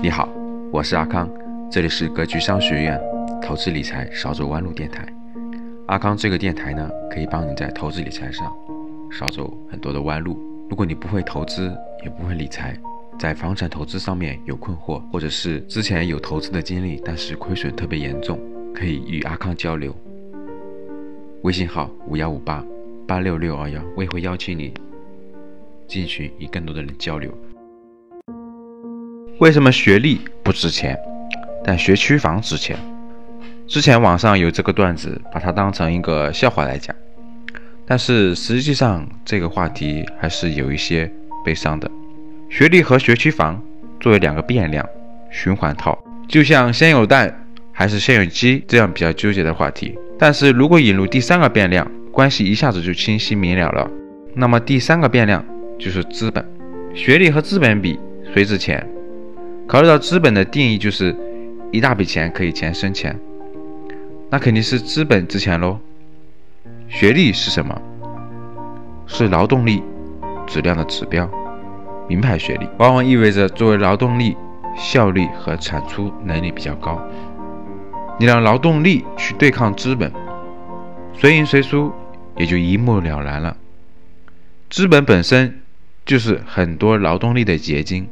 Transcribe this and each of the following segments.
你好，我是阿康，这里是格局商学院投资理财少走弯路电台。阿康这个电台呢，可以帮你在投资理财上少走很多的弯路。如果你不会投资，也不会理财，在房产投资上面有困惑，或者是之前有投资的经历，但是亏损特别严重，可以与阿康交流。微信号五幺五八八六六二幺，我也会邀请你进群与更多的人交流。为什么学历不值钱，但学区房值钱？之前网上有这个段子，把它当成一个笑话来讲，但是实际上这个话题还是有一些悲伤的。学历和学区房作为两个变量循环套，就像先有蛋还是先有鸡这样比较纠结的话题。但是如果引入第三个变量，关系一下子就清晰明了了。那么第三个变量就是资本，学历和资本比谁值钱？考虑到资本的定义就是一大笔钱可以钱生钱，那肯定是资本值钱喽。学历是什么？是劳动力质量的指标。名牌学历往往意味着作为劳动力效率和产出能力比较高。你让劳动力去对抗资本，谁赢谁输也就一目了然了。资本本身就是很多劳动力的结晶。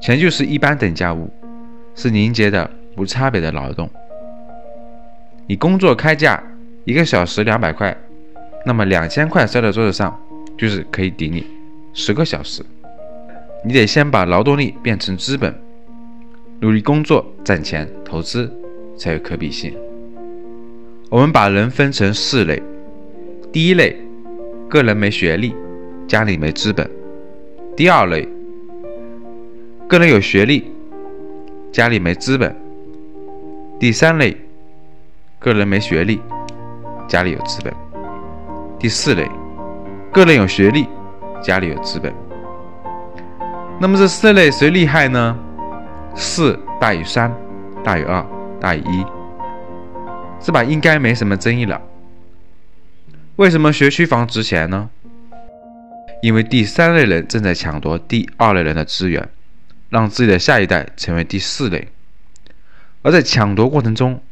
钱就是一般等价物，是凝结的无差别的劳动。你工作开价一个小时两百块，那么两千块塞到桌子上，就是可以抵你十个小时。你得先把劳动力变成资本，努力工作赚钱投资才有可比性。我们把人分成四类：第一类，个人没学历，家里没资本；第二类。个人有学历，家里没资本。第三类，个人没学历，家里有资本。第四类，个人有学历，家里有资本。那么这四类谁厉害呢？四大于三，大于二，大于一，这把应该没什么争议了。为什么学区房值钱呢？因为第三类人正在抢夺第二类人的资源。让自己的下一代成为第四类，而在抢夺过程中，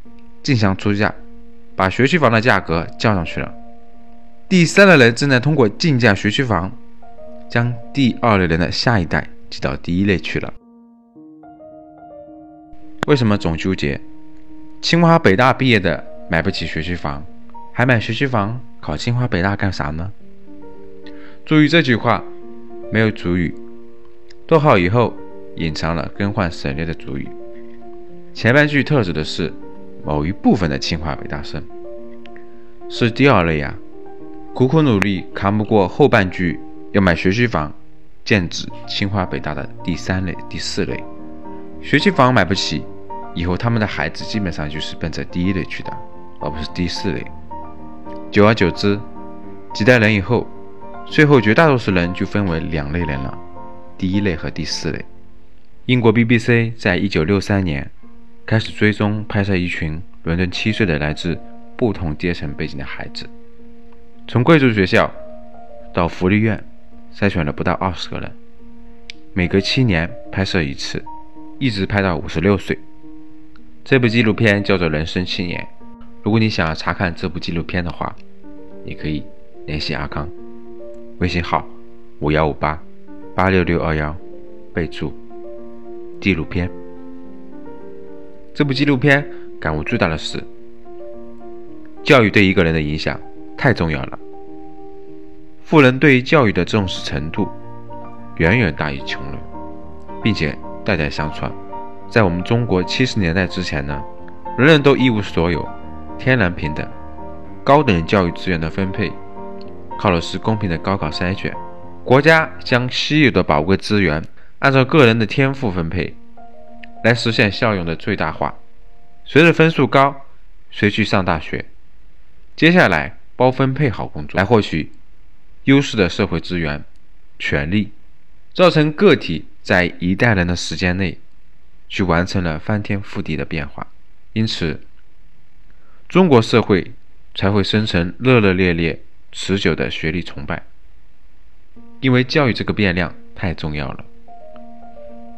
竞相出价，把学区房的价格降上去了。第三类人正在通过竞价学区房，将第二类人的下一代挤到第一类去了。为什么总纠结？清华北大毕业的买不起学区房，还买学区房考清华北大干啥呢？注意这句话，没有主语，逗号以后。隐藏了更换省略的主语，前半句特指的是某一部分的清华北大生，是第二类呀。苦苦努力扛不过后半句要买学区房，剑指清华北大的第三类、第四类。学区房买不起，以后他们的孩子基本上就是奔着第一类去的，而不是第四类。久而久之，几代人以后，最后绝大多数人就分为两类人了：第一类和第四类。英国 BBC 在一九六三年开始追踪拍摄一群伦敦七岁的来自不同阶层背景的孩子，从贵族学校到福利院，筛选了不到二十个人，每隔七年拍摄一次，一直拍到五十六岁。这部纪录片叫做《人生七年》。如果你想要查看这部纪录片的话，你可以联系阿康，微信号五幺五八八六六二幺，备注。纪录片，这部纪录片感悟最大的是，教育对一个人的影响太重要了。富人对于教育的重视程度远远大于穷人，并且代代相传。在我们中国七十年代之前呢，人人都一无所有，天然平等。高等教育资源的分配，靠的是公平的高考筛选。国家将稀有的宝贵资源。按照个人的天赋分配，来实现效用的最大化。谁的分数高，谁去上大学。接下来包分配好工作，来获取优势的社会资源、权利，造成个体在一代人的时间内，去完成了翻天覆地的变化。因此，中国社会才会生成热热烈烈、持久的学历崇拜。因为教育这个变量太重要了。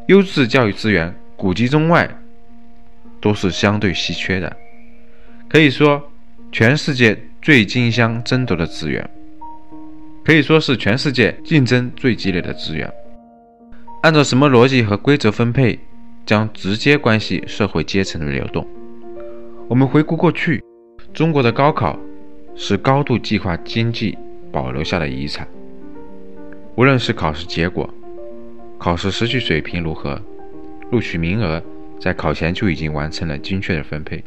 优质教育资源，古籍中外都是相对稀缺的，可以说全世界最竞相争夺的资源，可以说是全世界竞争最激烈的资源。按照什么逻辑和规则分配，将直接关系社会阶层的流动。我们回顾过去，中国的高考是高度计划经济保留下的遗产。无论是考试结果、考试实际水平如何，录取名额在考前就已经完成了精确的分配。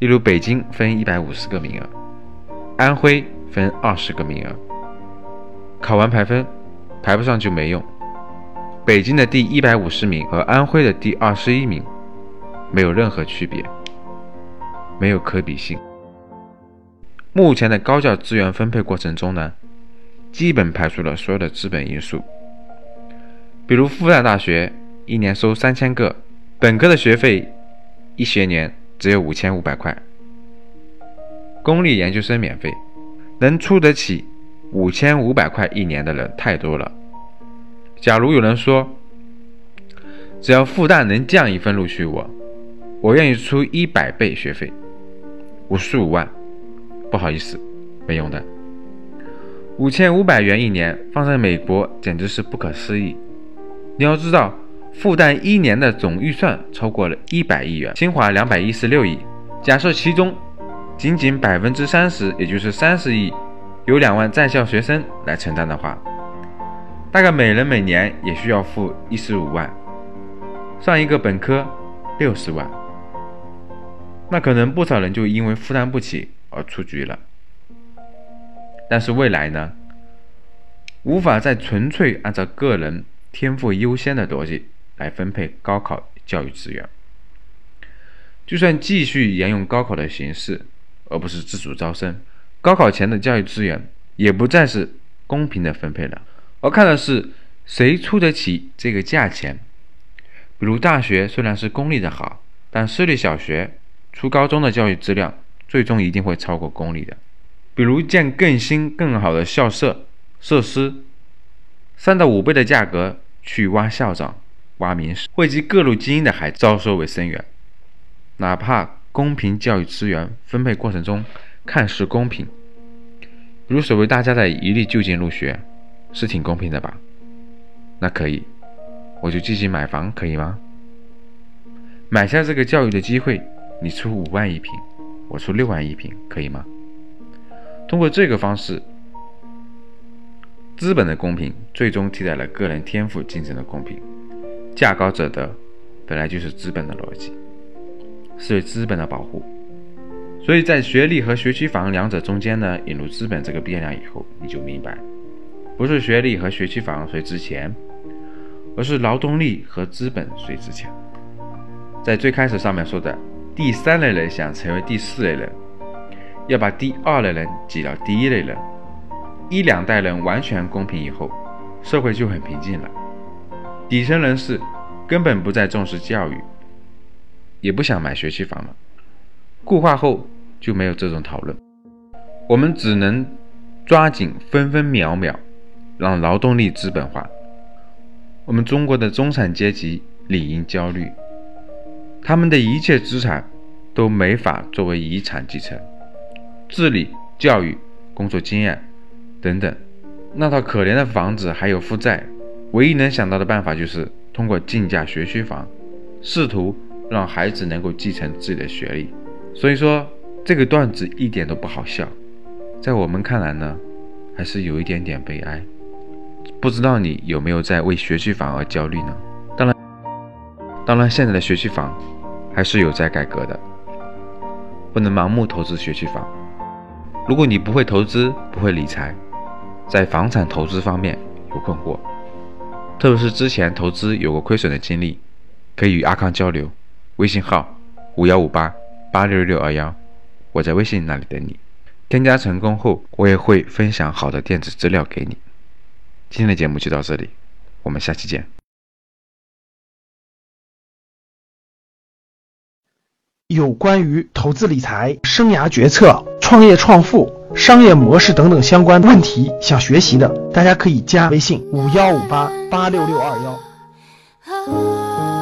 例如，北京分一百五十个名额，安徽分二十个名额，考完排分，排不上就没用。北京的第一百五十名和安徽的第二十一名没有任何区别，没有可比性。目前的高教资源分配过程中呢，基本排除了所有的资本因素。比如复旦大学一年收三千个本科的学费，一学年只有五千五百块；公立研究生免费，能出得起五千五百块一年的人太多了。假如有人说，只要复旦能降一分录取我，我愿意出一百倍学费，五十五万。不好意思，没用的。五千五百元一年放在美国简直是不可思议。你要知道，复旦一年的总预算超过了一百亿元，清华两百一十六亿。假设其中仅仅百分之三十，也就是三十亿，由两万在校学生来承担的话。大概每人每年也需要付一十五万，上一个本科六十万，那可能不少人就因为负担不起而出局了。但是未来呢，无法再纯粹按照个人天赋优先的逻辑来分配高考教育资源。就算继续沿用高考的形式，而不是自主招生，高考前的教育资源也不再是公平的分配了。而看的是谁出得起这个价钱。比如大学虽然是公立的好，但私立小学、初高中的教育质量最终一定会超过公立的。比如建更新更好的校舍设施，三到五倍的价格去挖校长、挖名师，汇集各路精英的孩子招收为生源。哪怕公平教育资源分配过程中看似公平，如所谓大家的一律就近入学。是挺公平的吧？那可以，我就积极买房，可以吗？买下这个教育的机会，你出五万一平，我出六万一平，可以吗？通过这个方式，资本的公平最终替代了个人天赋竞争的公平。价高者得，本来就是资本的逻辑，是对资本的保护。所以在学历和学区房两者中间呢，引入资本这个变量以后，你就明白。不是学历和学区房谁值钱，而是劳动力和资本谁值钱。在最开始上面说的，第三类人想成为第四类人，要把第二类人挤到第一类人，一两代人完全公平以后，社会就很平静了。底层人士根本不再重视教育，也不想买学区房了。固化后就没有这种讨论，我们只能抓紧分分秒秒。让劳动力资本化，我们中国的中产阶级理应焦虑，他们的一切资产都没法作为遗产继承，智力、教育、工作经验等等，那套可怜的房子还有负债，唯一能想到的办法就是通过竞价学区房，试图让孩子能够继承自己的学历。所以说这个段子一点都不好笑，在我们看来呢，还是有一点点悲哀。不知道你有没有在为学区房而焦虑呢？当然，当然，现在的学区房还是有在改革的，不能盲目投资学区房。如果你不会投资，不会理财，在房产投资方面有困惑，特别是之前投资有过亏损的经历，可以与阿康交流，微信号五幺五八八六六二幺，我在微信那里等你。添加成功后，我也会分享好的电子资料给你。今天的节目就到这里，我们下期见。有关于投资理财、生涯决策、创业创富、商业模式等等相关问题，想学习的，大家可以加微信五幺五八八六六二幺。啊